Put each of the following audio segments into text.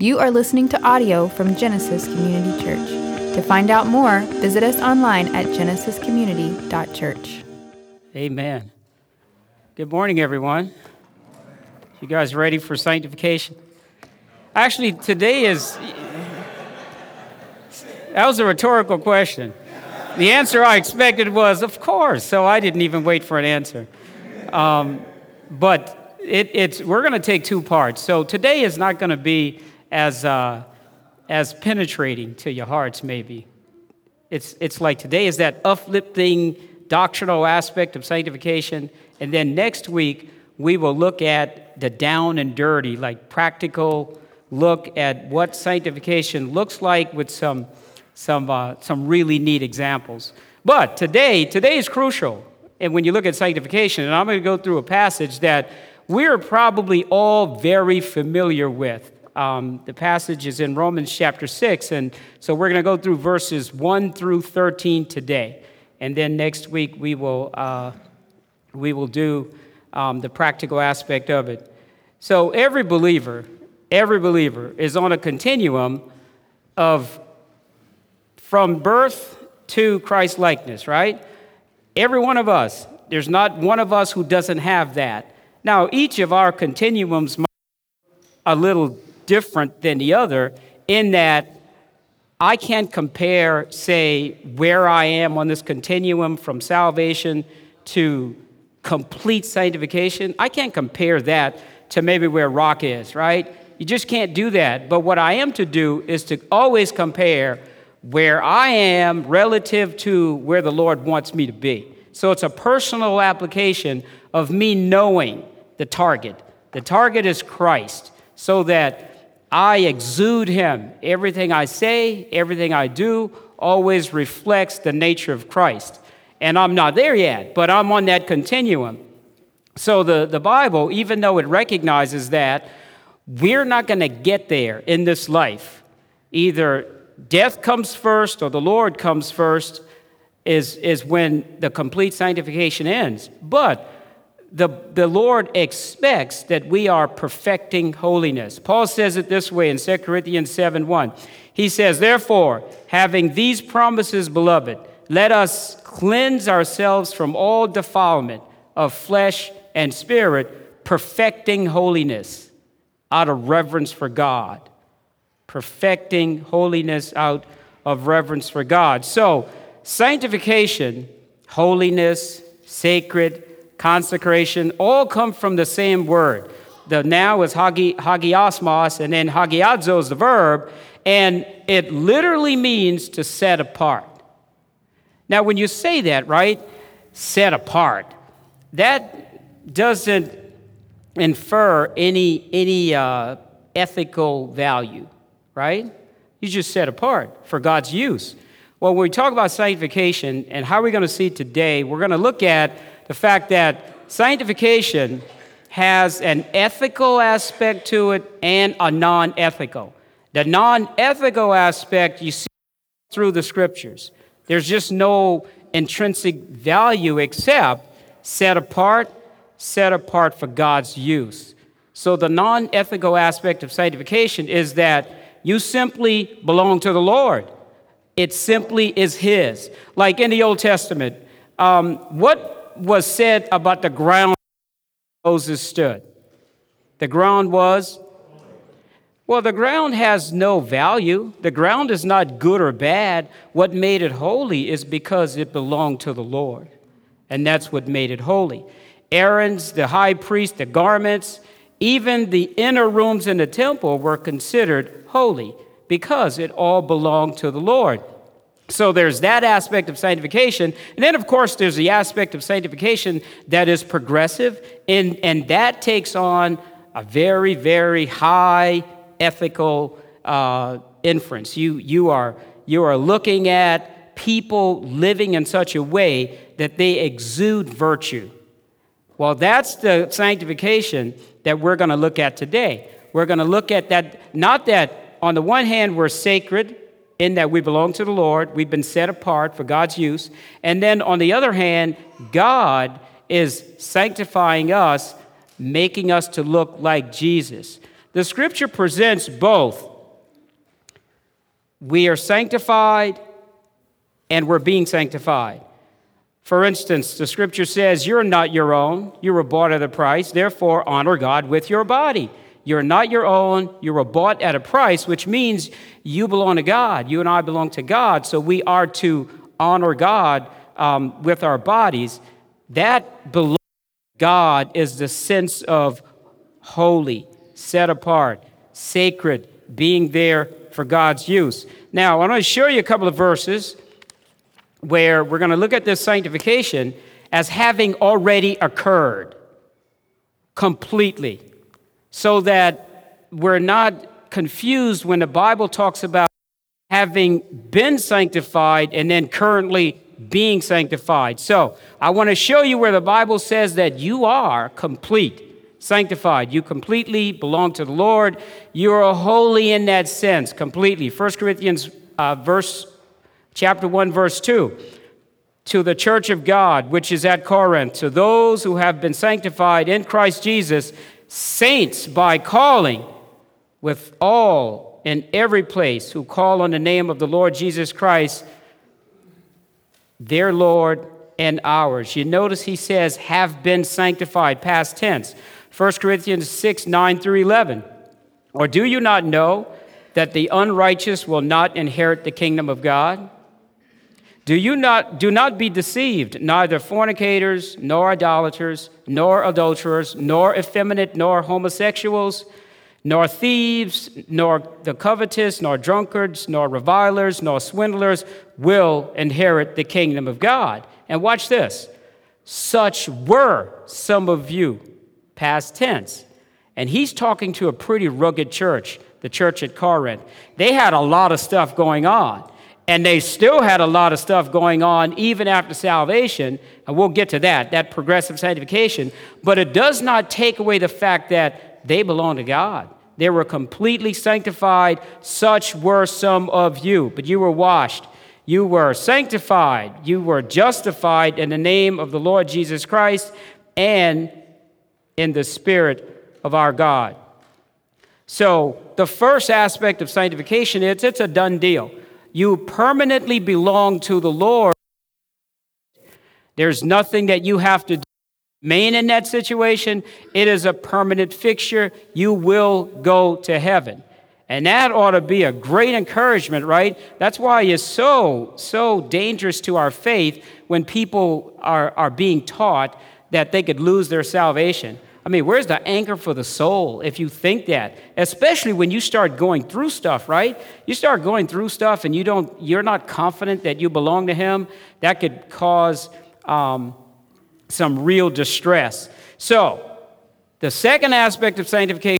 You are listening to audio from Genesis Community Church. To find out more, visit us online at genesiscommunity.church. Amen. Good morning, everyone. You guys ready for sanctification? Actually, today is. That was a rhetorical question. The answer I expected was, of course, so I didn't even wait for an answer. Um, but it, it's, we're going to take two parts. So today is not going to be as, uh, as penetrating to your hearts, maybe. It's, it's like today is that uplifting doctrinal aspect of sanctification. And then next week, we will look at the down and dirty, like practical look at what sanctification looks like with some, some, uh, some really neat examples. But today, today is crucial. And when you look at sanctification, and I'm going to go through a passage that we're probably all very familiar with. Um, the passage is in Romans chapter 6, and so we're going to go through verses 1 through 13 today. And then next week we will, uh, we will do um, the practical aspect of it. So every believer, every believer is on a continuum of from birth to Christ likeness, right? Every one of us, there's not one of us who doesn't have that. Now, each of our continuums might a little different than the other in that I can't compare, say, where I am on this continuum from salvation to complete sanctification. I can't compare that to maybe where Rock is, right? You just can't do that. But what I am to do is to always compare where I am relative to where the Lord wants me to be. So it's a personal application of me knowing the target. The target is Christ, so that I exude Him. Everything I say, everything I do, always reflects the nature of Christ. And I'm not there yet, but I'm on that continuum. So the, the Bible, even though it recognizes that, we're not going to get there in this life. Either death comes first or the Lord comes first, is, is when the complete sanctification ends. But the, the Lord expects that we are perfecting holiness. Paul says it this way in 2 Corinthians 7 1. He says, Therefore, having these promises, beloved, let us cleanse ourselves from all defilement of flesh and spirit, perfecting holiness out of reverence for God. Perfecting holiness out of reverence for God. So, sanctification, holiness, sacred, consecration, all come from the same word. The now is hagi, hagiosmos, and then hagiadzo is the verb, and it literally means to set apart. Now, when you say that, right, set apart, that doesn't infer any, any uh, ethical value, right? You just set apart for God's use. Well, when we talk about sanctification and how are we going to see today, we're going to look at the fact that sanctification has an ethical aspect to it and a non ethical. The non ethical aspect you see through the scriptures. There's just no intrinsic value except set apart, set apart for God's use. So the non ethical aspect of sanctification is that you simply belong to the Lord. It simply is His. Like in the Old Testament, um, what was said about the ground Moses stood? The ground was? Well, the ground has no value. The ground is not good or bad. What made it holy is because it belonged to the Lord. And that's what made it holy. Aaron's, the high priest, the garments, even the inner rooms in the temple were considered holy because it all belonged to the Lord. So there's that aspect of sanctification. And then, of course, there's the aspect of sanctification that is progressive, and, and that takes on a very, very high ethical uh, inference. You, you, are, you are looking at people living in such a way that they exude virtue. Well, that's the sanctification that we're going to look at today. We're going to look at that, not that on the one hand, we're sacred in that we belong to the Lord, we've been set apart for God's use. And then on the other hand, God is sanctifying us, making us to look like Jesus. The scripture presents both. We are sanctified and we're being sanctified. For instance, the scripture says, You're not your own, you were bought at a price, therefore honor God with your body. You're not your own, you were bought at a price, which means you belong to God. You and I belong to God, so we are to honor God um, with our bodies. That belong God is the sense of holy, set apart, sacred, being there for God's use. Now, I want to show you a couple of verses where we're going to look at this sanctification as having already occurred completely, so that we're not confused when the Bible talks about having been sanctified and then currently being sanctified. So, I want to show you where the Bible says that you are complete, sanctified. You completely belong to the Lord. You are holy in that sense, completely. 1 Corinthians uh, verse chapter 1, verse 2. To the church of God, which is at Corinth, to those who have been sanctified in Christ Jesus, saints by calling, with all in every place who call on the name of the Lord Jesus Christ, their Lord and ours. You notice he says, have been sanctified, past tense. 1 Corinthians 6, 9 through 11. Or do you not know that the unrighteous will not inherit the kingdom of God? Do you not do not be deceived, neither fornicators, nor idolaters, nor adulterers, nor effeminate, nor homosexuals, nor thieves, nor the covetous, nor drunkards, nor revilers, nor swindlers will inherit the kingdom of God. And watch this. Such were some of you, past tense. And he's talking to a pretty rugged church, the church at Corinth. They had a lot of stuff going on. And they still had a lot of stuff going on even after salvation. And we'll get to that, that progressive sanctification. But it does not take away the fact that they belong to God. They were completely sanctified. Such were some of you. But you were washed. You were sanctified. You were justified in the name of the Lord Jesus Christ and in the Spirit of our God. So, the first aspect of sanctification is it's a done deal you permanently belong to the Lord. There's nothing that you have to do. remain in that situation. It is a permanent fixture. You will go to heaven. And that ought to be a great encouragement, right? That's why it's so, so dangerous to our faith when people are, are being taught that they could lose their salvation. I mean, where's the anchor for the soul if you think that? Especially when you start going through stuff, right? You start going through stuff and you don't, you're not confident that you belong to Him. That could cause um, some real distress. So, the second aspect of sanctification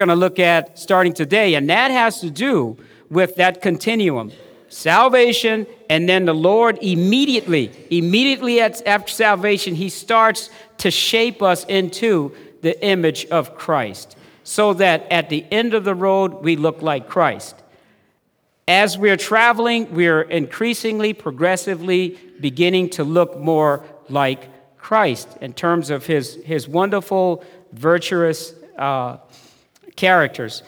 we're going to look at starting today, and that has to do with that continuum salvation, and then the Lord immediately, immediately after salvation, He starts to shape us into the image of Christ so that at the end of the road, we look like Christ. As we're traveling, we're increasingly, progressively beginning to look more like Christ in terms of his, his wonderful, virtuous uh, characters.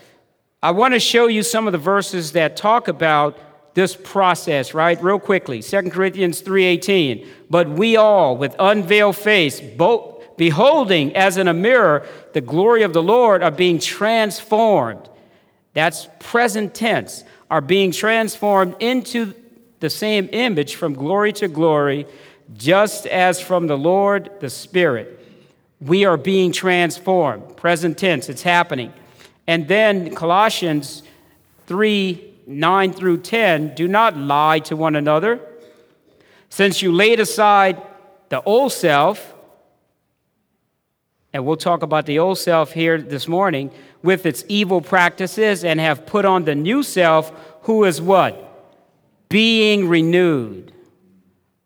I want to show you some of the verses that talk about this process, right? Real quickly. 2 Corinthians 3:18. But we all with unveiled face, both beholding as in a mirror the glory of the Lord are being transformed. That's present tense. Are being transformed into the same image from glory to glory, just as from the Lord the Spirit. We are being transformed. Present tense, it's happening. And then Colossians 3 9 through 10 do not lie to one another. Since you laid aside the old self, and we'll talk about the old self here this morning, with its evil practices, and have put on the new self, who is what? Being renewed.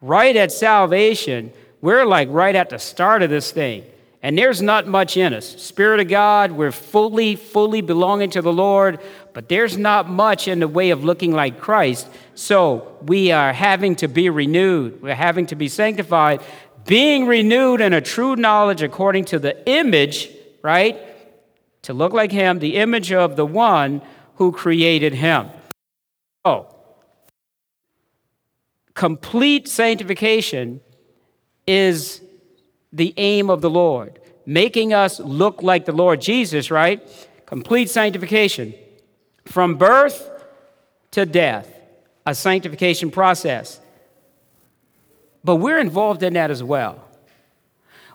Right at salvation, we're like right at the start of this thing. And there's not much in us. Spirit of God, we're fully, fully belonging to the Lord, but there's not much in the way of looking like Christ. So we are having to be renewed. We're having to be sanctified, being renewed in a true knowledge according to the image, right? to look like him, the image of the one who created him. Oh, complete sanctification is the aim of the Lord, making us look like the Lord Jesus, right? Complete sanctification. From birth to death, a sanctification process. But we're involved in that as well.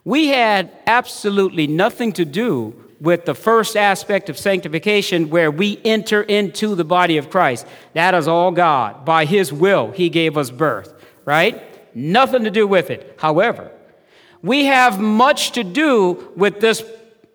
We had absolutely nothing to do with the first aspect of sanctification where we enter into the body of Christ. That is all God. By His will, He gave us birth, right? Nothing to do with it. However, we have much to do with this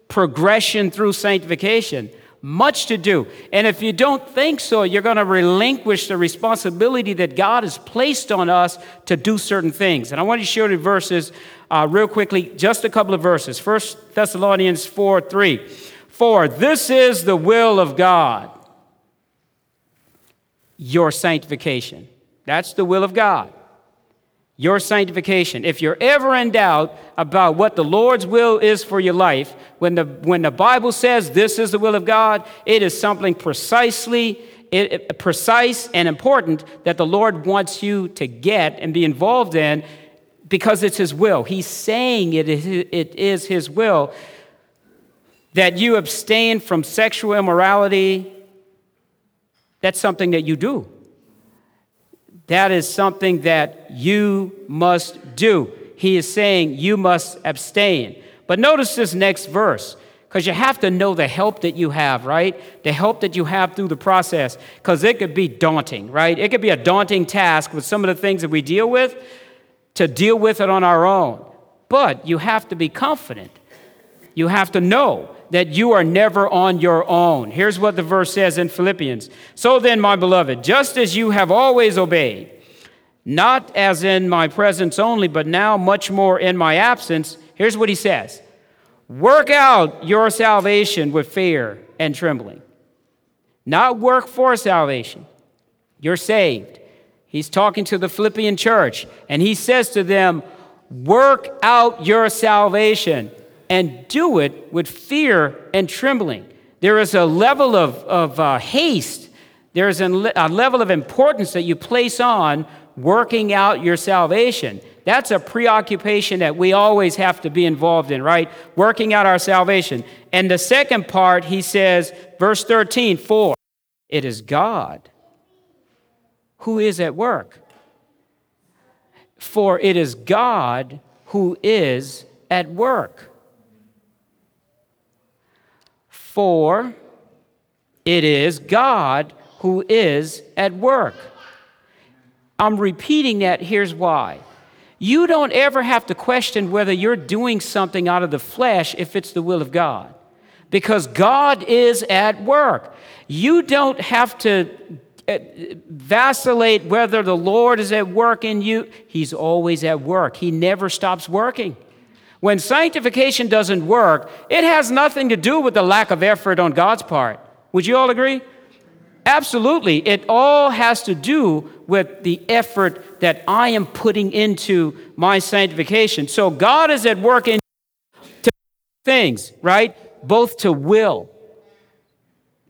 progression through sanctification. Much to do. And if you don't think so, you're going to relinquish the responsibility that God has placed on us to do certain things. And I want to show you verses uh, real quickly, just a couple of verses. First Thessalonians 4 3. For this is the will of God, your sanctification. That's the will of God your sanctification. If you're ever in doubt about what the Lord's will is for your life, when the, when the Bible says this is the will of God, it is something precisely it, precise and important that the Lord wants you to get and be involved in because it's His will. He's saying it is, it is His will that you abstain from sexual immorality. That's something that you do. That is something that you must do. He is saying you must abstain. But notice this next verse, because you have to know the help that you have, right? The help that you have through the process, because it could be daunting, right? It could be a daunting task with some of the things that we deal with to deal with it on our own. But you have to be confident. You have to know that you are never on your own. Here's what the verse says in Philippians So then, my beloved, just as you have always obeyed, not as in my presence only, but now much more in my absence, here's what he says Work out your salvation with fear and trembling. Not work for salvation. You're saved. He's talking to the Philippian church, and he says to them, Work out your salvation and do it with fear and trembling. There is a level of, of uh, haste, there is a, a level of importance that you place on working out your salvation. That's a preoccupation that we always have to be involved in, right? Working out our salvation. And the second part, he says, verse 13, for it is God who is at work. For it is God who is at work. For it is God who is at work. I'm repeating that. Here's why. You don't ever have to question whether you're doing something out of the flesh if it's the will of God, because God is at work. You don't have to uh, vacillate whether the Lord is at work in you. He's always at work, He never stops working. When sanctification doesn't work, it has nothing to do with the lack of effort on God's part. Would you all agree? Absolutely. It all has to do with the effort that I am putting into my sanctification. So God is at work in things, right? Both to will.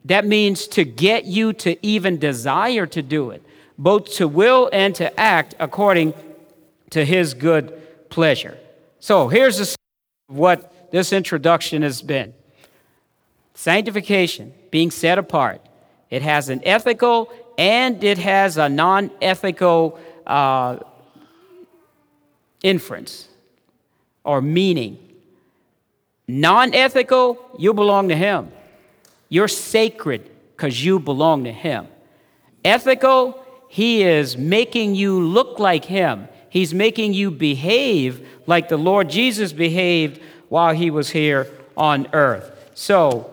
That means to get you to even desire to do it, both to will and to act according to his good pleasure. So here's what this introduction has been sanctification, being set apart. It has an ethical and it has a non ethical uh, inference or meaning. Non ethical, you belong to Him. You're sacred because you belong to Him. Ethical, He is making you look like Him. He's making you behave like the Lord Jesus behaved while he was here on earth. So,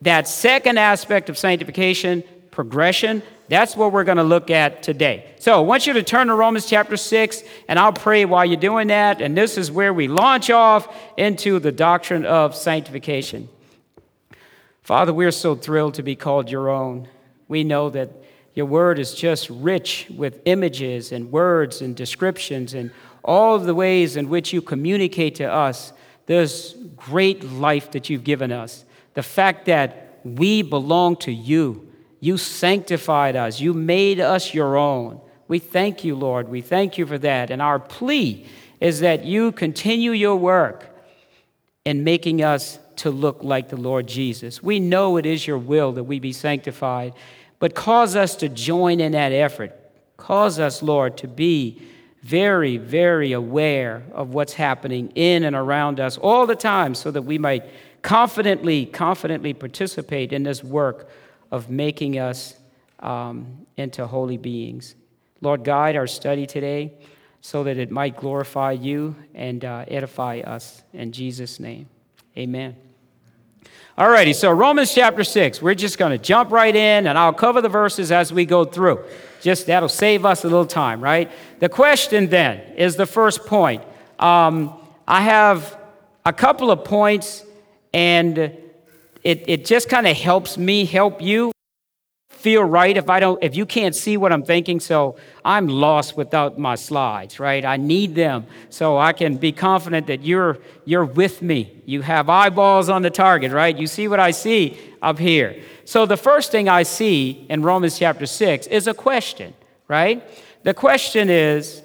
that second aspect of sanctification, progression, that's what we're going to look at today. So, I want you to turn to Romans chapter 6, and I'll pray while you're doing that. And this is where we launch off into the doctrine of sanctification. Father, we're so thrilled to be called your own. We know that your word is just rich with images and words and descriptions and all of the ways in which you communicate to us this great life that you've given us, the fact that we belong to you. You sanctified us, you made us your own. We thank you, Lord. We thank you for that. And our plea is that you continue your work in making us to look like the Lord Jesus. We know it is your will that we be sanctified, but cause us to join in that effort. Cause us, Lord, to be very, very aware of what's happening in and around us all the time so that we might confidently, confidently participate in this work of making us um, into holy beings. Lord, guide our study today so that it might glorify you and uh, edify us. In Jesus' name, amen. All righty, so Romans chapter 6, we're just going to jump right in and I'll cover the verses as we go through. Just that'll save us a little time, right? The question then is the first point. Um, I have a couple of points and it, it just kind of helps me help you feel right if I don't, if you can't see what I'm thinking. So I'm lost without my slides, right? I need them so I can be confident that you're, you're with me. You have eyeballs on the target, right? You see what I see up here. So the first thing I see in Romans chapter 6 is a question, right? The question is,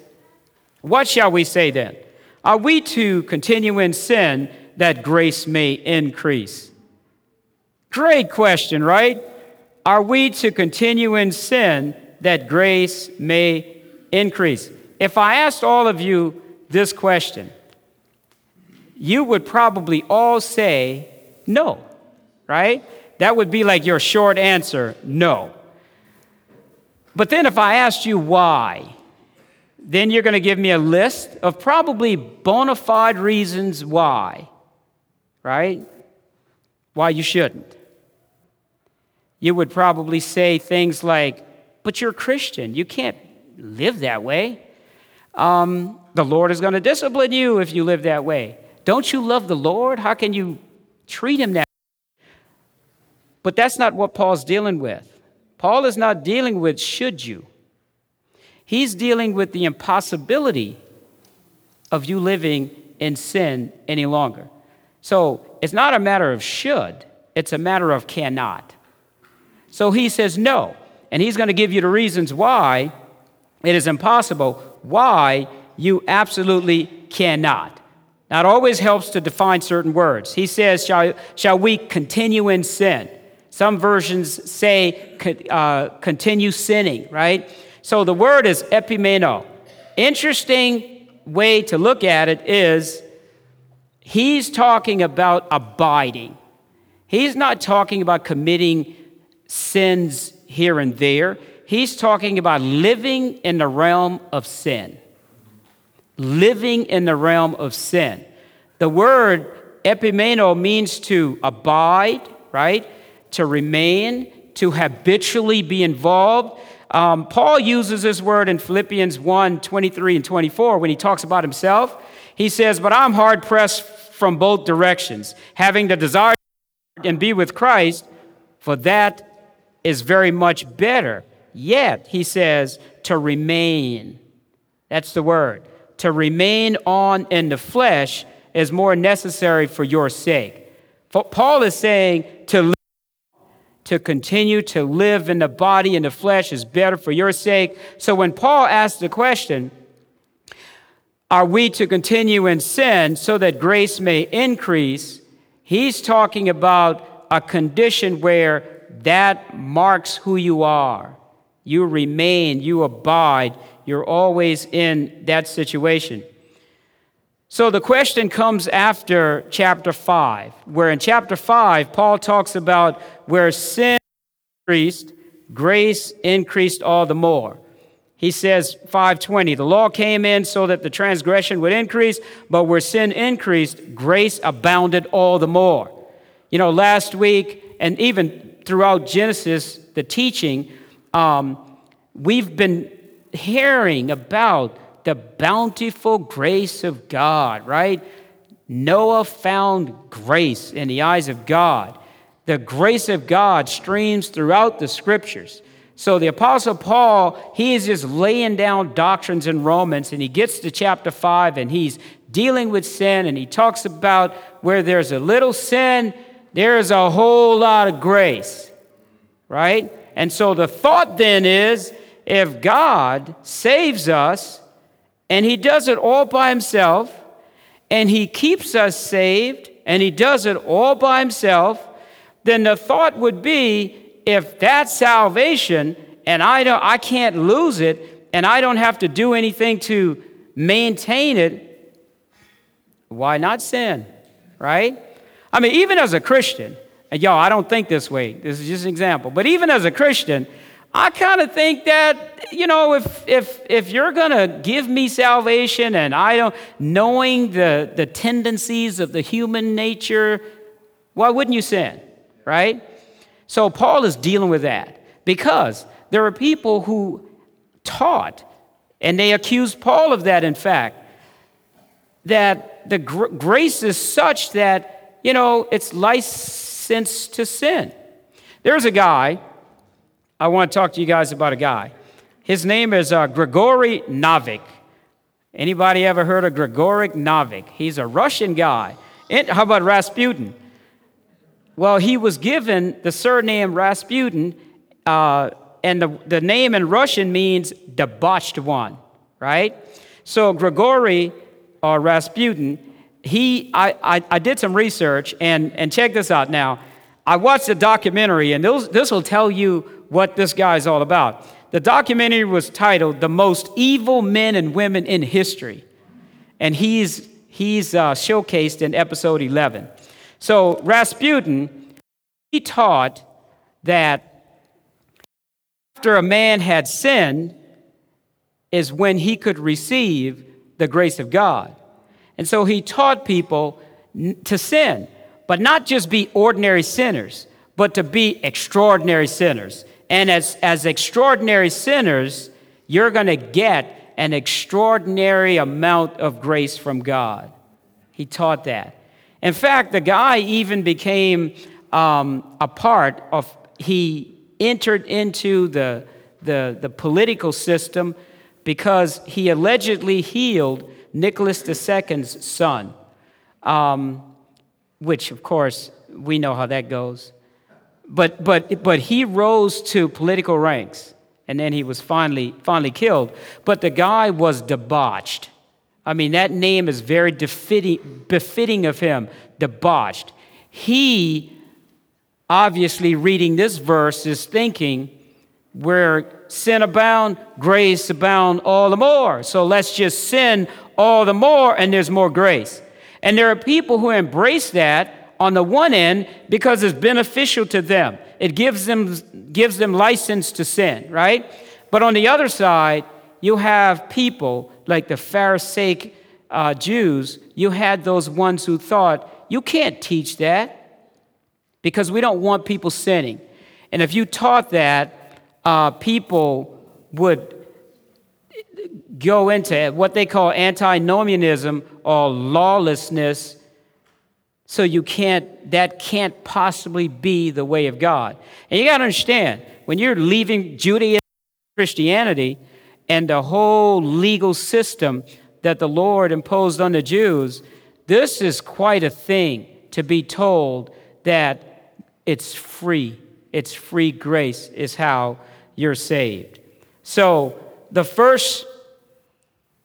what shall we say then? Are we to continue in sin that grace may increase? Great question, right? Are we to continue in sin that grace may increase? If I asked all of you this question, you would probably all say no, right? That would be like your short answer no. But then if I asked you why, then you're going to give me a list of probably bona fide reasons why, right? Why you shouldn't you would probably say things like, But you're a Christian. You can't live that way. Um, the Lord is going to discipline you if you live that way. Don't you love the Lord? How can you treat him that way? But that's not what Paul's dealing with. Paul is not dealing with should you. He's dealing with the impossibility of you living in sin any longer. So it's not a matter of should, it's a matter of cannot. So he says no. And he's going to give you the reasons why it is impossible, why you absolutely cannot. Now, it always helps to define certain words. He says, Shall, shall we continue in sin? Some versions say uh, continue sinning, right? So the word is epimeno. Interesting way to look at it is he's talking about abiding. He's not talking about committing sins here and there. He's talking about living in the realm of sin. Living in the realm of sin. The word epimeno means to abide, right? To remain, to habitually be involved. Um, Paul uses this word in Philippians 1 23 and 24 when he talks about himself. He says, But I'm hard pressed from both directions, having the desire and be with Christ, for that is very much better. Yet, he says, to remain. That's the word. To remain on in the flesh is more necessary for your sake. Paul is saying to live, to continue to live in the body and the flesh is better for your sake. So when Paul asks the question, are we to continue in sin so that grace may increase? He's talking about a condition where that marks who you are. You remain, you abide, you're always in that situation. So the question comes after chapter 5, where in chapter 5, Paul talks about where sin increased, grace increased all the more. He says 520, the law came in so that the transgression would increase, but where sin increased, grace abounded all the more. You know, last week, and even throughout Genesis, the teaching, um, we've been hearing about the bountiful grace of God, right? Noah found grace in the eyes of God. The grace of God streams throughout the scriptures. So the Apostle Paul, he is just laying down doctrines in Romans, and he gets to chapter 5 and he's dealing with sin, and he talks about where there's a little sin there is a whole lot of grace, right? And so the thought then is if God saves us and He does it all by Himself, and He keeps us saved, and He does it all by Himself, then the thought would be if that's salvation and I, don't, I can't lose it and I don't have to do anything to maintain it, why not sin? Right? I mean, even as a Christian, and y'all, I don't think this way, this is just an example, but even as a Christian, I kind of think that, you know, if, if, if you're going to give me salvation and I don't, knowing the, the tendencies of the human nature, why wouldn't you sin? Right? So Paul is dealing with that because there are people who taught, and they accused Paul of that, in fact, that the gr- grace is such that, you know, it's license to sin. There's a guy, I want to talk to you guys about a guy. His name is uh, Grigory Novik. Anybody ever heard of Grigory Novik? He's a Russian guy. And how about Rasputin? Well, he was given the surname Rasputin, uh, and the, the name in Russian means debauched one, right? So Grigory or Rasputin, he, I, I, I, did some research, and, and check this out now. I watched a documentary, and this, this will tell you what this guy is all about. The documentary was titled The Most Evil Men and Women in History, and he's, he's uh, showcased in episode 11. So Rasputin, he taught that after a man had sinned is when he could receive the grace of God. And so he taught people to sin, but not just be ordinary sinners, but to be extraordinary sinners. And as, as extraordinary sinners, you're going to get an extraordinary amount of grace from God. He taught that. In fact, the guy even became um, a part of, he entered into the, the, the political system because he allegedly healed Nicholas II's son, um, which, of course, we know how that goes. But, but, but he rose to political ranks, and then he was finally, finally killed. But the guy was debauched. I mean, that name is very befitting, befitting of him, debauched. He obviously reading this verse is thinking where sin abound, grace abound all the more. So let's just sin all the more and there's more grace. And there are people who embrace that on the one end because it's beneficial to them. It gives them, gives them license to sin, right? But on the other side, you have people like the Pharisaic uh, Jews, you had those ones who thought, you can't teach that because we don't want people sinning. And if you taught that, uh, people would go into what they call antinomianism or lawlessness. So you can't, that can't possibly be the way of God. And you got to understand, when you're leaving Judaism, Christianity, and the whole legal system that the Lord imposed on the Jews, this is quite a thing to be told that it's free. It's free grace, is how you're saved. So the first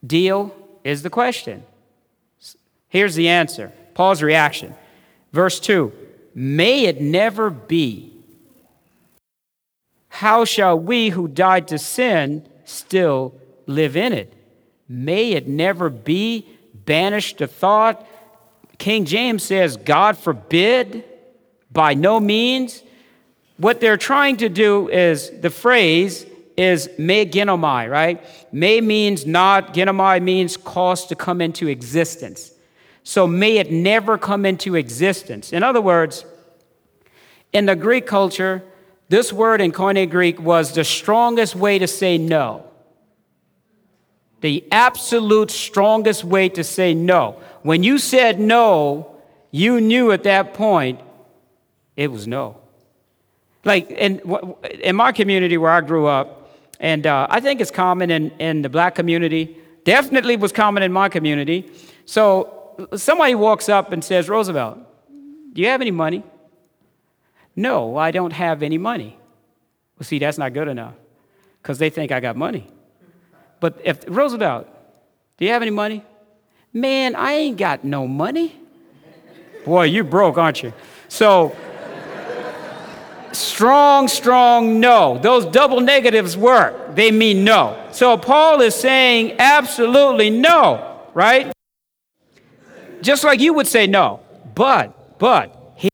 deal is the question. Here's the answer Paul's reaction. Verse 2 May it never be. How shall we who died to sin still live in it? May it never be. Banished the thought. King James says, God forbid. By no means. What they're trying to do is the phrase is me genomai, right? Me means not, genomai means cause to come into existence. So may it never come into existence. In other words, in the Greek culture, this word in Koine Greek was the strongest way to say no. The absolute strongest way to say no. When you said no, you knew at that point it was no. Like in, in my community where I grew up, and uh, I think it's common in, in the black community, definitely was common in my community. So somebody walks up and says, Roosevelt, do you have any money? No, I don't have any money. Well, see, that's not good enough because they think I got money. But if Roosevelt, do you have any money? Man, I ain't got no money. Boy, you broke, aren't you? So, strong, strong no. Those double negatives work. They mean no. So, Paul is saying absolutely no, right? Just like you would say no. But, but, his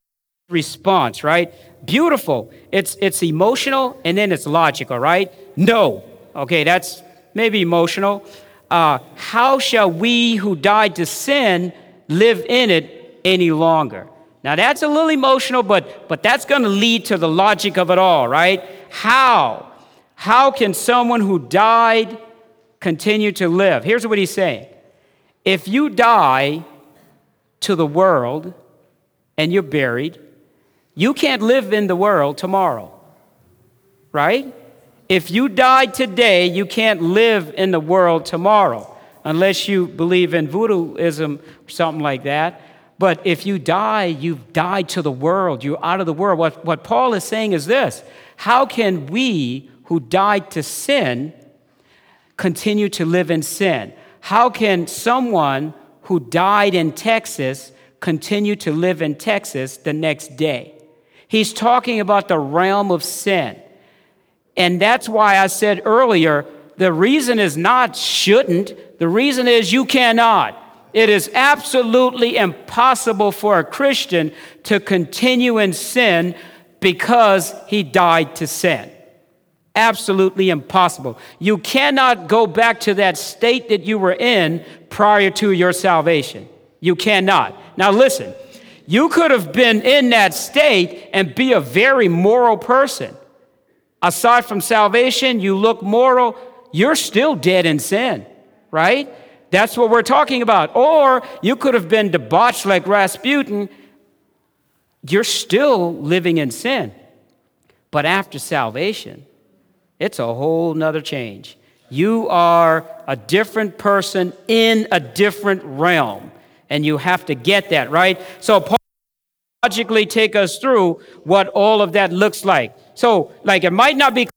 response, right? Beautiful. It's, it's emotional and then it's logical, right? No. Okay, that's maybe emotional. Uh, how shall we who died to sin live in it any longer? Now that's a little emotional, but, but that's going to lead to the logic of it all, right? How? How can someone who died continue to live? Here's what he's saying. If you die to the world and you're buried, you can't live in the world tomorrow, right? If you died today, you can't live in the world tomorrow, unless you believe in voodooism or something like that. But if you die, you've died to the world. You're out of the world. What, what Paul is saying is this How can we who died to sin continue to live in sin? How can someone who died in Texas continue to live in Texas the next day? He's talking about the realm of sin. And that's why I said earlier the reason is not shouldn't, the reason is you cannot. It is absolutely impossible for a Christian to continue in sin because he died to sin. Absolutely impossible. You cannot go back to that state that you were in prior to your salvation. You cannot. Now, listen, you could have been in that state and be a very moral person. Aside from salvation, you look moral, you're still dead in sin, right? That's what we're talking about. Or you could have been debauched like Rasputin. You're still living in sin. But after salvation, it's a whole nother change. You are a different person in a different realm. And you have to get that, right? So, Paul logically take us through what all of that looks like. So, like, it might not be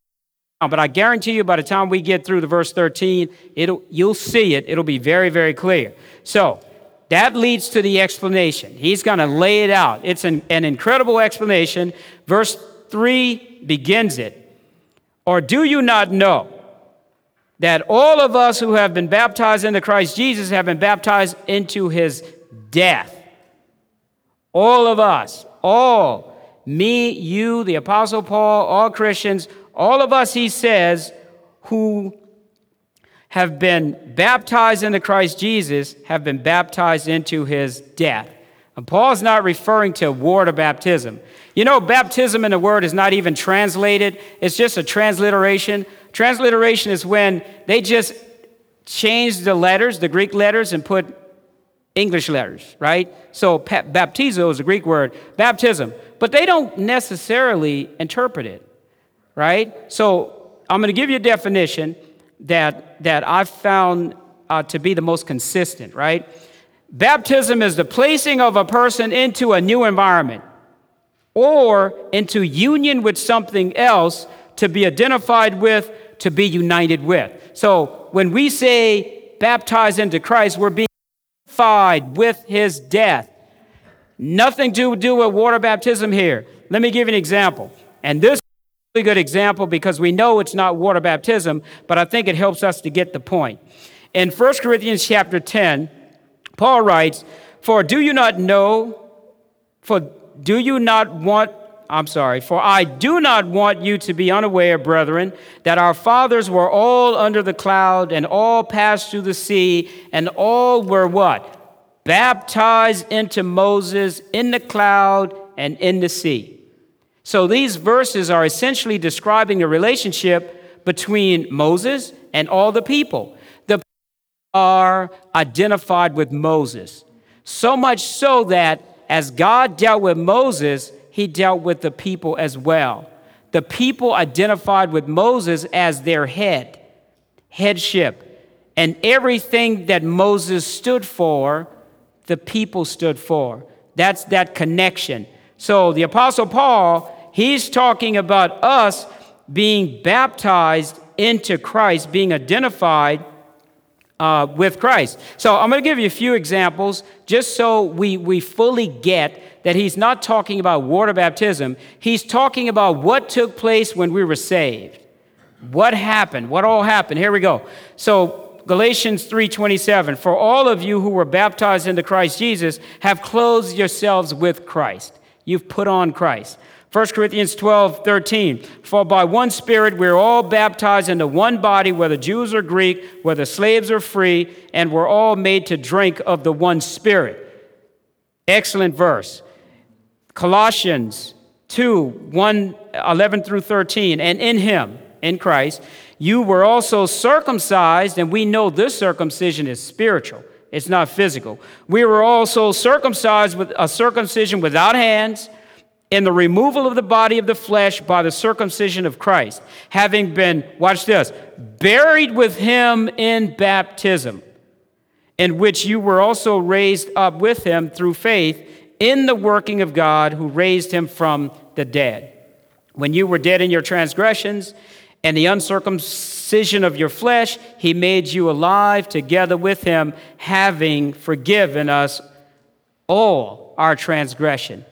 but I guarantee you by the time we get through the verse 13, it'll, you'll see it. It'll be very, very clear. So that leads to the explanation. He's going to lay it out. It's an, an incredible explanation. Verse 3 begins it. Or do you not know that all of us who have been baptized into Christ Jesus have been baptized into his death? All of us, all, me, you, the Apostle Paul, all Christians, all of us, he says, who have been baptized into Christ Jesus have been baptized into his death. And Paul's not referring to water baptism. You know, baptism in the word is not even translated, it's just a transliteration. Transliteration is when they just change the letters, the Greek letters, and put English letters, right? So baptizo is a Greek word, baptism, but they don't necessarily interpret it right? So I'm going to give you a definition that, that I've found uh, to be the most consistent, right? Baptism is the placing of a person into a new environment or into union with something else to be identified with, to be united with. So when we say baptized into Christ, we're being identified with his death. Nothing to do with water baptism here. Let me give you an example. And this good example because we know it's not water baptism, but I think it helps us to get the point. In 1 Corinthians chapter 10, Paul writes, For do you not know, for do you not want, I'm sorry, for I do not want you to be unaware, brethren, that our fathers were all under the cloud and all passed through the sea, and all were what? Baptized into Moses in the cloud and in the sea. So these verses are essentially describing the relationship between Moses and all the people. The people are identified with Moses. So much so that as God dealt with Moses, he dealt with the people as well. The people identified with Moses as their head, headship. And everything that Moses stood for, the people stood for. That's that connection. So the Apostle Paul He's talking about us being baptized into Christ, being identified uh, with Christ. So I'm going to give you a few examples just so we, we fully get that he's not talking about water baptism. He's talking about what took place when we were saved. What happened? What all happened? Here we go. So Galatians 3:27 For all of you who were baptized into Christ Jesus have clothed yourselves with Christ. You've put on Christ. 1 Corinthians 12, 13. For by one Spirit we're all baptized into one body, whether Jews or Greek, whether slaves or free, and we're all made to drink of the one Spirit. Excellent verse. Colossians 2, 1, 11 through 13. And in him, in Christ, you were also circumcised, and we know this circumcision is spiritual. It's not physical. We were also circumcised with a circumcision without hands in the removal of the body of the flesh by the circumcision of Christ, having been, watch this, buried with him in baptism, in which you were also raised up with him through faith in the working of God who raised him from the dead. When you were dead in your transgressions and the uncircumcision of your flesh, he made you alive together with him, having forgiven us all our transgression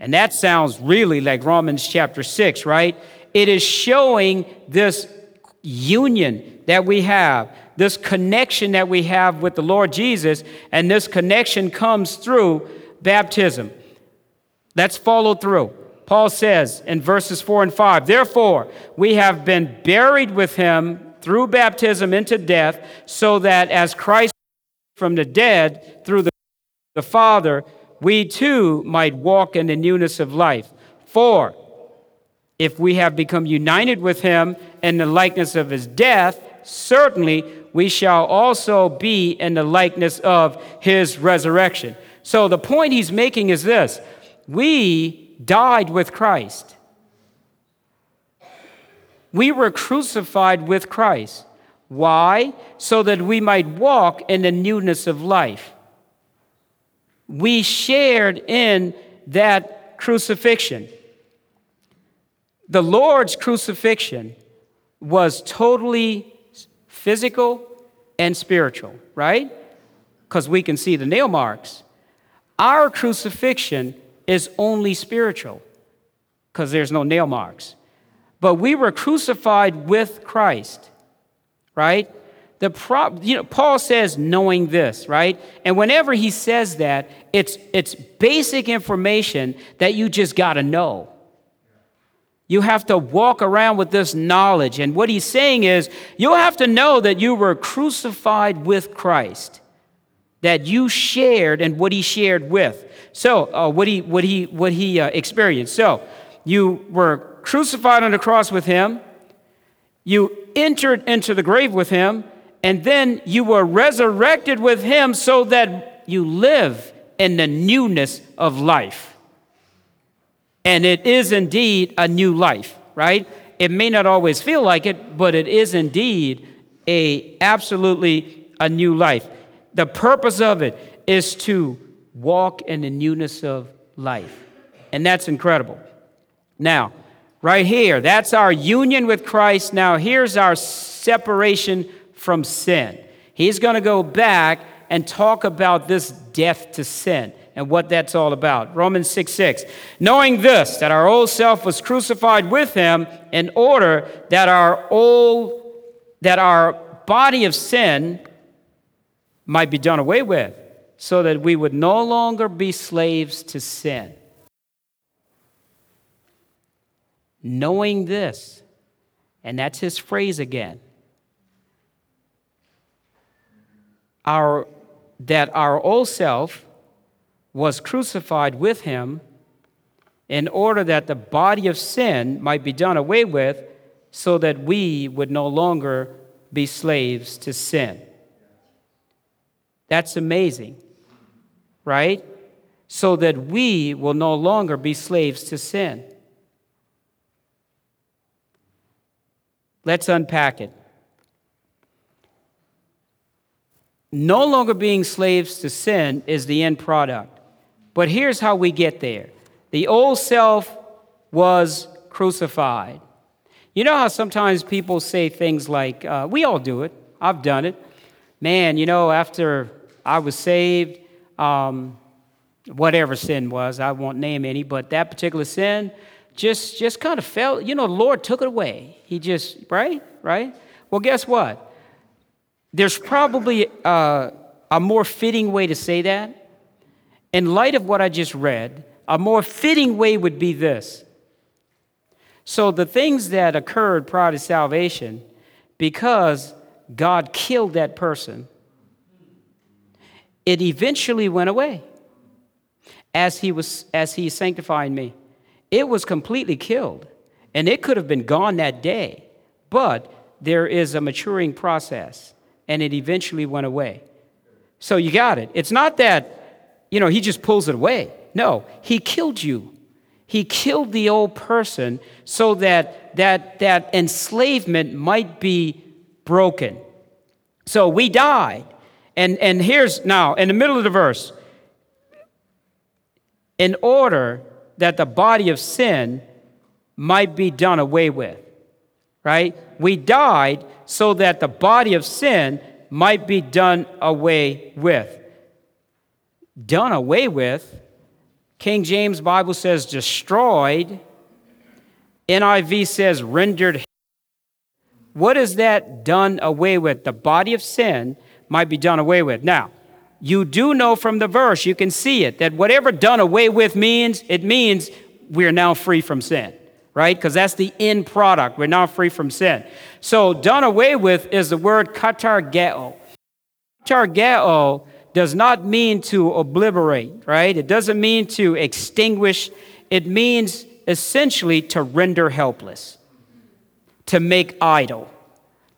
and that sounds really like Romans chapter 6, right? It is showing this union that we have, this connection that we have with the Lord Jesus, and this connection comes through baptism. Let's follow through. Paul says in verses 4 and 5 Therefore, we have been buried with him through baptism into death, so that as Christ from the dead through the, the Father, we too might walk in the newness of life. For if we have become united with him in the likeness of his death, certainly we shall also be in the likeness of his resurrection. So the point he's making is this we died with Christ. We were crucified with Christ. Why? So that we might walk in the newness of life we shared in that crucifixion. The Lord's crucifixion was totally physical and spiritual, right? Because we can see the nail marks. Our crucifixion is only spiritual because there's no nail marks. But we were crucified with Christ, right? The pro, you know, Paul says knowing this, right? And whenever he says that, it's, it's basic information that you just got to know. You have to walk around with this knowledge. And what he's saying is, you'll have to know that you were crucified with Christ, that you shared and what he shared with. So, uh, what he, what he, what he uh, experienced. So, you were crucified on the cross with him, you entered into the grave with him, and then you were resurrected with him so that you live in the newness of life. And it is indeed a new life, right? It may not always feel like it, but it is indeed a absolutely a new life. The purpose of it is to walk in the newness of life. And that's incredible. Now, right here, that's our union with Christ. Now, here's our separation from sin. He's going to go back and talk about this death to sin and what that's all about. Romans 6 6. Knowing this, that our old self was crucified with him in order that our old, that our body of sin might be done away with, so that we would no longer be slaves to sin. Knowing this, and that's his phrase again our, that our old self was crucified with him in order that the body of sin might be done away with, so that we would no longer be slaves to sin. That's amazing, right? So that we will no longer be slaves to sin. Let's unpack it. No longer being slaves to sin is the end product. But here's how we get there the old self was crucified. You know how sometimes people say things like, uh, we all do it, I've done it. Man, you know, after I was saved, um, whatever sin was, I won't name any, but that particular sin just, just kind of felt, you know, the Lord took it away. He just, right? Right? Well, guess what? There's probably uh, a more fitting way to say that. In light of what I just read, a more fitting way would be this. So, the things that occurred prior to salvation, because God killed that person, it eventually went away as he was as he sanctifying me. It was completely killed, and it could have been gone that day, but there is a maturing process, and it eventually went away. So you got it. It's not that, you know, he just pulls it away. No, he killed you. He killed the old person so that that, that enslavement might be broken. So we died. And, and here's now, in the middle of the verse, in order that the body of sin might be done away with. Right? We died so that the body of sin might be done away with. Done away with. King James Bible says destroyed. NIV says rendered. What is that done away with? The body of sin might be done away with. Now, you do know from the verse, you can see it, that whatever done away with means, it means we're now free from sin, right? Because that's the end product. We're now free from sin. So, done away with is the word katargeo. Katargeo does not mean to obliterate, right? It doesn't mean to extinguish. It means essentially to render helpless, to make idle,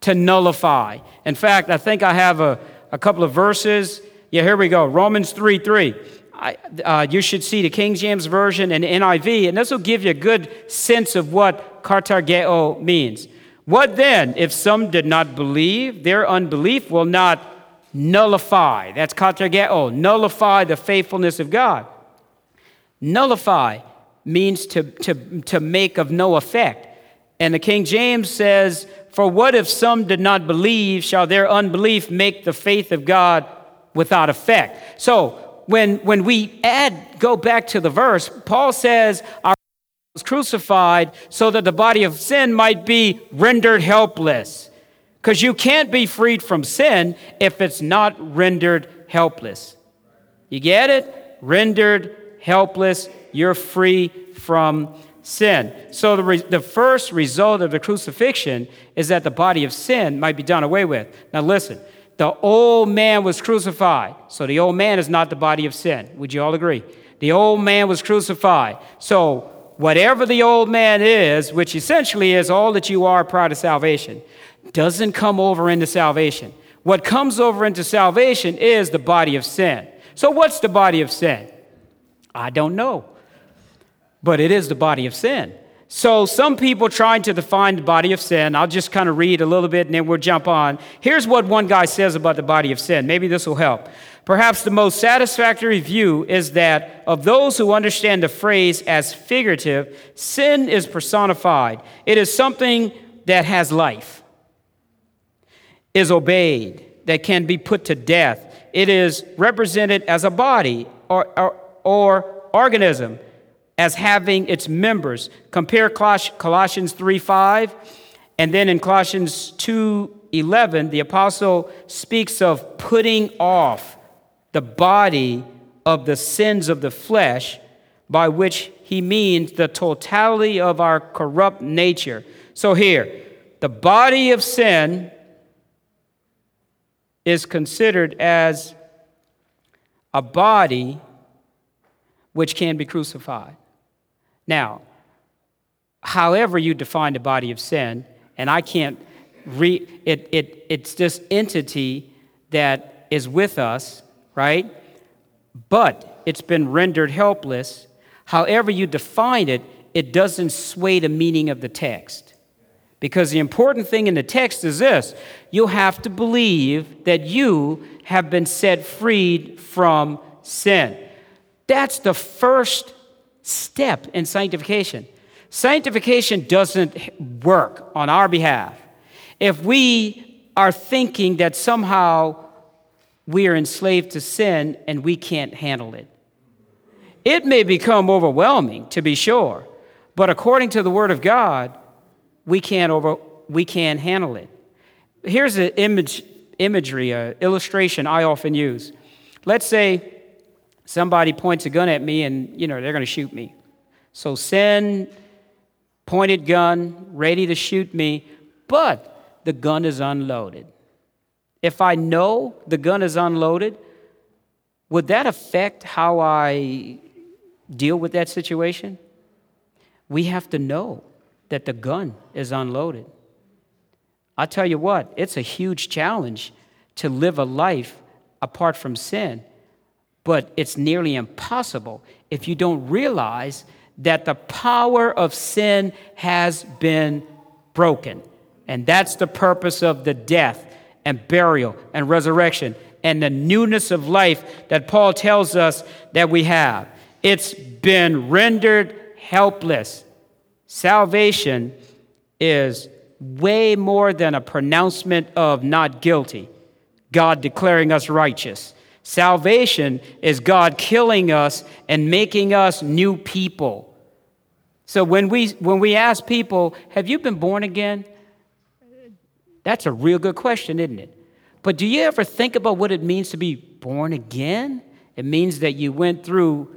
to nullify. In fact, I think I have a, a couple of verses yeah, here we go. Romans 3 3. I, uh, you should see the King James Version and NIV, and this will give you a good sense of what katargeo means. What then, if some did not believe, their unbelief will not nullify. That's katargeo, nullify the faithfulness of God. Nullify means to, to, to make of no effect. And the King James says, For what if some did not believe, shall their unbelief make the faith of God without effect. So when, when we add, go back to the verse, Paul says, Our was crucified so that the body of sin might be rendered helpless. Because you can't be freed from sin if it's not rendered helpless. You get it? Rendered helpless, you're free from sin. So the, re- the first result of the crucifixion is that the body of sin might be done away with. Now listen, the old man was crucified. So the old man is not the body of sin. Would you all agree? The old man was crucified. So whatever the old man is, which essentially is all that you are prior to salvation, doesn't come over into salvation. What comes over into salvation is the body of sin. So what's the body of sin? I don't know. But it is the body of sin. So, some people trying to define the body of sin, I'll just kind of read a little bit and then we'll jump on. Here's what one guy says about the body of sin. Maybe this will help. Perhaps the most satisfactory view is that of those who understand the phrase as figurative, sin is personified. It is something that has life, is obeyed, that can be put to death. It is represented as a body or, or, or organism as having its members. Compare Colossians 3 5, and then in Colossians 2 11, the apostle speaks of putting off the body of the sins of the flesh, by which he means the totality of our corrupt nature. So here, the body of sin is considered as a body which can be crucified. Now, however you define the body of sin, and I can't re it, it it's this entity that is with us, right? But it's been rendered helpless. However you define it, it doesn't sway the meaning of the text. Because the important thing in the text is this you have to believe that you have been set freed from sin. That's the first step in sanctification. Sanctification doesn't work on our behalf if we are thinking that somehow we are enslaved to sin and we can't handle it. It may become overwhelming, to be sure, but according to the Word of God, we can't, over, we can't handle it. Here's an image, imagery, an illustration I often use. Let's say somebody points a gun at me and, you know, they're going to shoot me. So sin, pointed gun, ready to shoot me, but the gun is unloaded. If I know the gun is unloaded, would that affect how I deal with that situation? We have to know that the gun is unloaded. I tell you what, it's a huge challenge to live a life apart from sin, but it's nearly impossible if you don't realize that the power of sin has been broken. And that's the purpose of the death and burial and resurrection and the newness of life that Paul tells us that we have. It's been rendered helpless. Salvation is way more than a pronouncement of not guilty, God declaring us righteous. Salvation is God killing us and making us new people. So when we, when we ask people, Have you been born again? That's a real good question, isn't it? But do you ever think about what it means to be born again? It means that you went through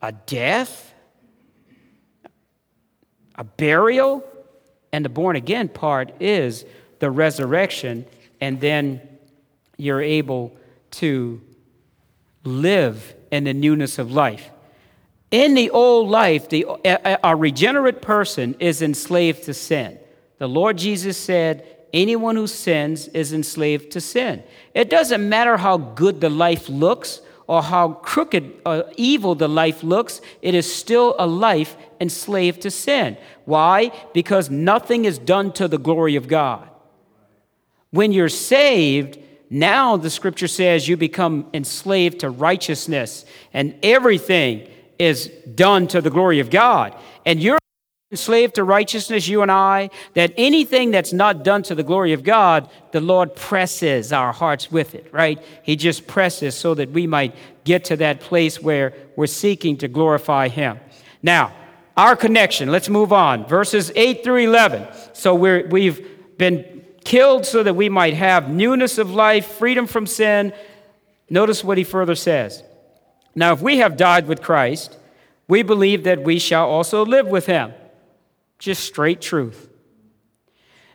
a death, a burial, and the born again part is the resurrection, and then you're able to live in the newness of life. In the old life, the, a, a regenerate person is enslaved to sin. The Lord Jesus said, Anyone who sins is enslaved to sin. It doesn't matter how good the life looks or how crooked or uh, evil the life looks, it is still a life enslaved to sin. Why? Because nothing is done to the glory of God. When you're saved, now the scripture says you become enslaved to righteousness, and everything is done to the glory of God. And you're enslaved to righteousness, you and I, that anything that's not done to the glory of God, the Lord presses our hearts with it, right? He just presses so that we might get to that place where we're seeking to glorify Him. Now, our connection, let's move on. Verses 8 through 11. So we're, we've been killed so that we might have newness of life, freedom from sin. Notice what he further says. Now, if we have died with Christ, we believe that we shall also live with him. Just straight truth.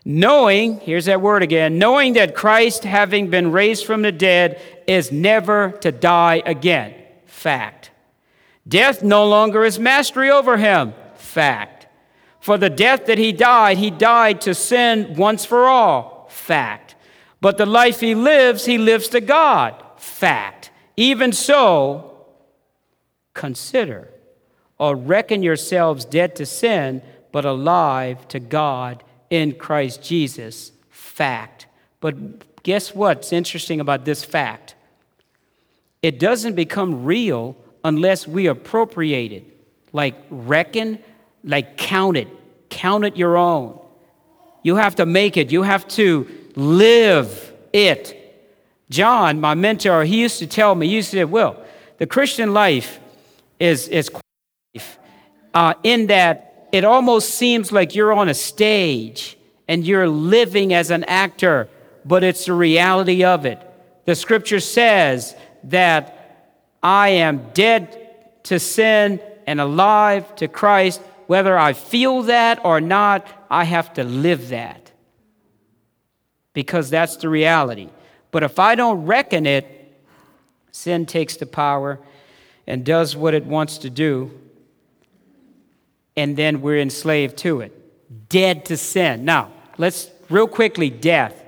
Knowing, here's that word again, knowing that Christ, having been raised from the dead, is never to die again. Fact. Death no longer is mastery over him. Fact. For the death that he died, he died to sin once for all. Fact. But the life he lives, he lives to God. Fact. Even so, consider or reckon yourselves dead to sin but alive to God in Christ Jesus. Fact. But guess what's interesting about this fact? It doesn't become real unless we appropriate it, like reckon, like count it, count it your own. You have to make it, you have to live it. John, my mentor, he used to tell me, he used to say, Well, the Christian life is, is uh, in that it almost seems like you're on a stage and you're living as an actor, but it's the reality of it. The scripture says that I am dead to sin and alive to Christ. Whether I feel that or not, I have to live that because that's the reality. But if I don't reckon it, sin takes the power and does what it wants to do and then we're enslaved to it. Dead to sin. Now, let's real quickly death.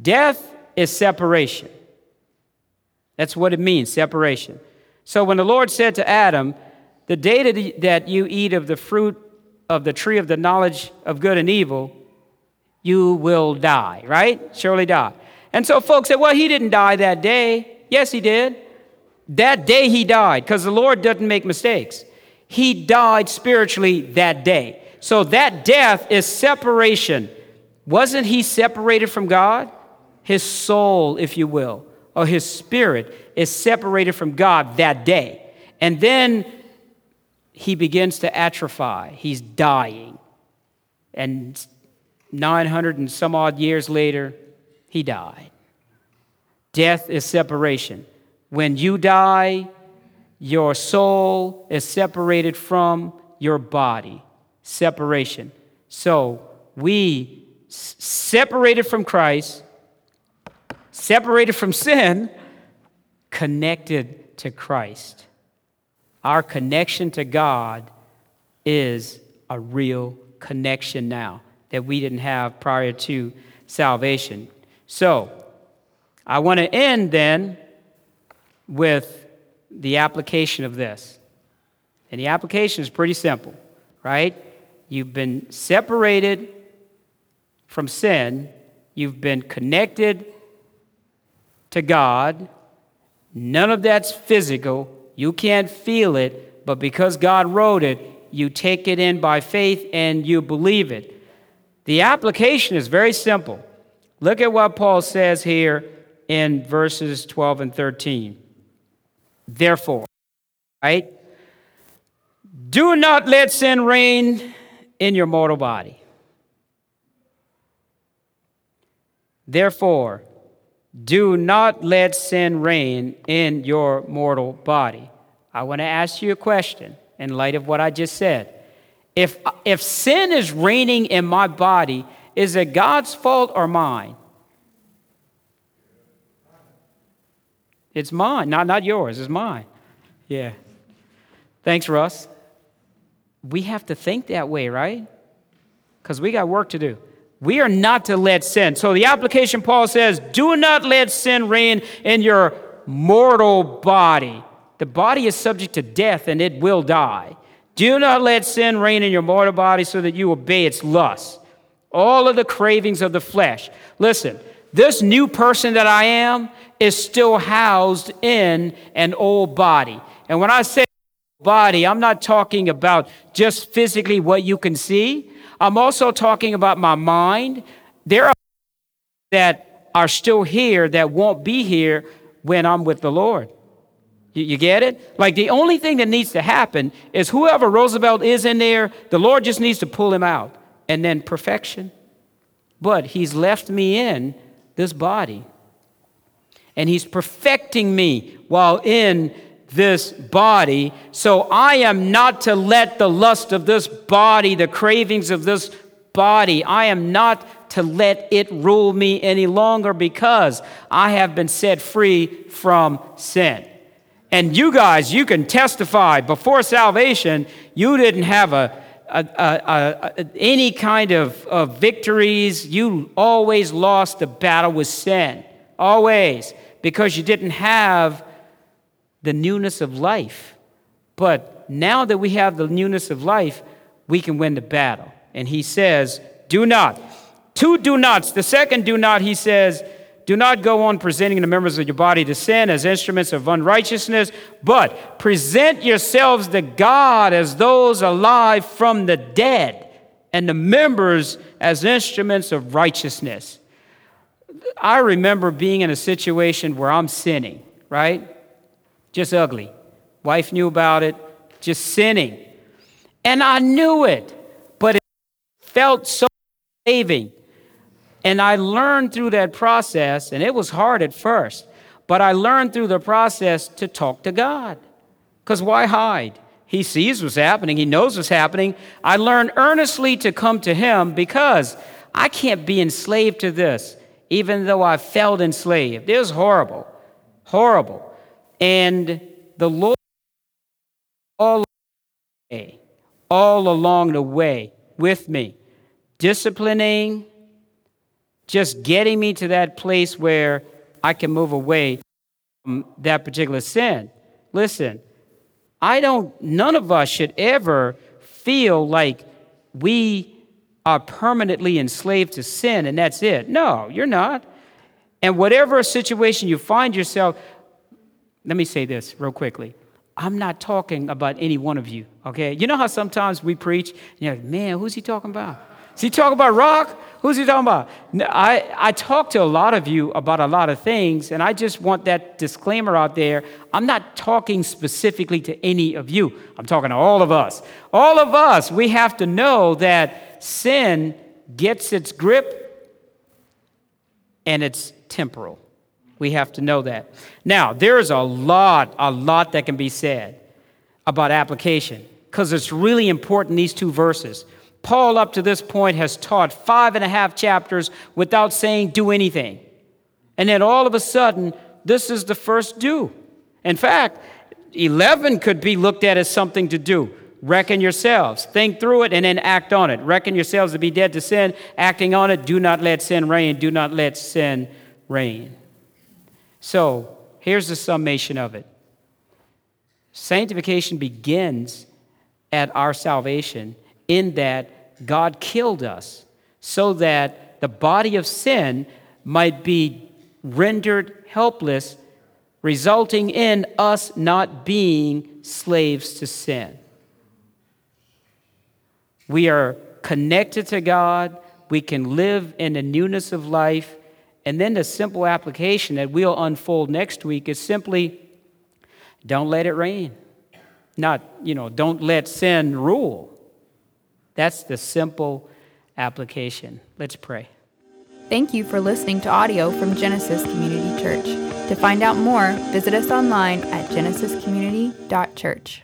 Death is separation. That's what it means, separation. So when the Lord said to Adam, The day that you eat of the fruit of the tree of the knowledge of good and evil, you will die, right? Surely die. And so folks said, Well, he didn't die that day. Yes, he did. That day he died because the Lord doesn't make mistakes he died spiritually that day. So that death is separation. Wasn't he separated from God? His soul, if you will, or his spirit is separated from God that day. And then he begins to atrophy. He's dying. And 900 and some odd years later, he died. Death is separation. When you die, your soul is separated from your body. Separation. So we separated from Christ, separated from sin, connected to Christ. Our connection to God is a real connection now that we didn't have prior to salvation. So, I want to end then with the application of this. And the application is pretty simple, right? You've been separated from sin, you've been connected to God. None of that's physical. You can't feel it, but because God wrote it, you take it in by faith and you believe it. The application is very simple. Look at what Paul says here in verses 12 and 13. Therefore, right? Do not let sin reign in your mortal body. Therefore, do not let sin reign in your mortal body. I want to ask you a question in light of what I just said. If, if sin is reigning in my body, is it God's fault or mine? It's mine, not, not yours, it's mine. Yeah. Thanks, Russ. We have to think that way, right? Because we got work to do. We are not to let sin. So the application, Paul says, do not let sin reign in your mortal body. The body is subject to death and it will die. Do not let sin reign in your mortal body so that you obey its lusts, all of the cravings of the flesh. Listen, this new person that I am is still housed in an old body. And when I say body, I'm not talking about just physically what you can see. I'm also talking about my mind. There are that are still here that won't be here when I'm with the Lord. You, you, get it? Like the only thing that needs to happen is whoever Roosevelt is in there, the Lord just needs to pull him out and then perfection. But he's left me in this body. And he's perfecting me while in this body. So I am not to let the lust of this body, the cravings of this body, I am not to let it rule me any longer because I have been set free from sin. And you guys, you can testify before salvation, you didn't have a, a, a, a any kind of, of victories. You always lost the battle with sin. Always. Because you didn't have the newness of life. But now that we have the newness of life, we can win the battle. And he says, Do not. Two do nots. The second do not, he says, do not go on presenting the members of your body to sin as instruments of unrighteousness, but present yourselves to God as those alive from the dead, and the members as instruments of righteousness. I remember being in a situation where I'm sinning, right? Just ugly. Wife knew about it, just sinning. And I knew it, but it felt so saving. And I learned through that process, and it was hard at first, but I learned through the process to talk to God. Because why hide? He sees what's happening, He knows what's happening. I learned earnestly to come to Him because I can't be enslaved to this, even though I felt enslaved. It was horrible, horrible. And the Lord, all, all along the way with me, disciplining, just getting me to that place where I can move away from that particular sin. Listen, I don't, none of us should ever feel like we are permanently enslaved to sin and that's it. No, you're not. And whatever situation you find yourself, let me say this real quickly. I'm not talking about any one of you, okay? You know how sometimes we preach, you're like, man, who's he talking about? Is he talking about rock? Who's he talking about? I, I talk to a lot of you about a lot of things, and I just want that disclaimer out there. I'm not talking specifically to any of you, I'm talking to all of us. All of us, we have to know that sin gets its grip and it's temporal. We have to know that. Now, there is a lot, a lot that can be said about application because it's really important, these two verses. Paul, up to this point, has taught five and a half chapters without saying do anything. And then all of a sudden, this is the first do. In fact, 11 could be looked at as something to do. Reckon yourselves, think through it, and then act on it. Reckon yourselves to be dead to sin, acting on it. Do not let sin reign. Do not let sin reign. So here's the summation of it sanctification begins at our salvation, in that God killed us so that the body of sin might be rendered helpless, resulting in us not being slaves to sin. We are connected to God, we can live in the newness of life and then the simple application that we'll unfold next week is simply don't let it reign. Not, you know, don't let sin rule. That's the simple application. Let's pray. Thank you for listening to audio from Genesis Community Church. To find out more, visit us online at genesiscommunity.church.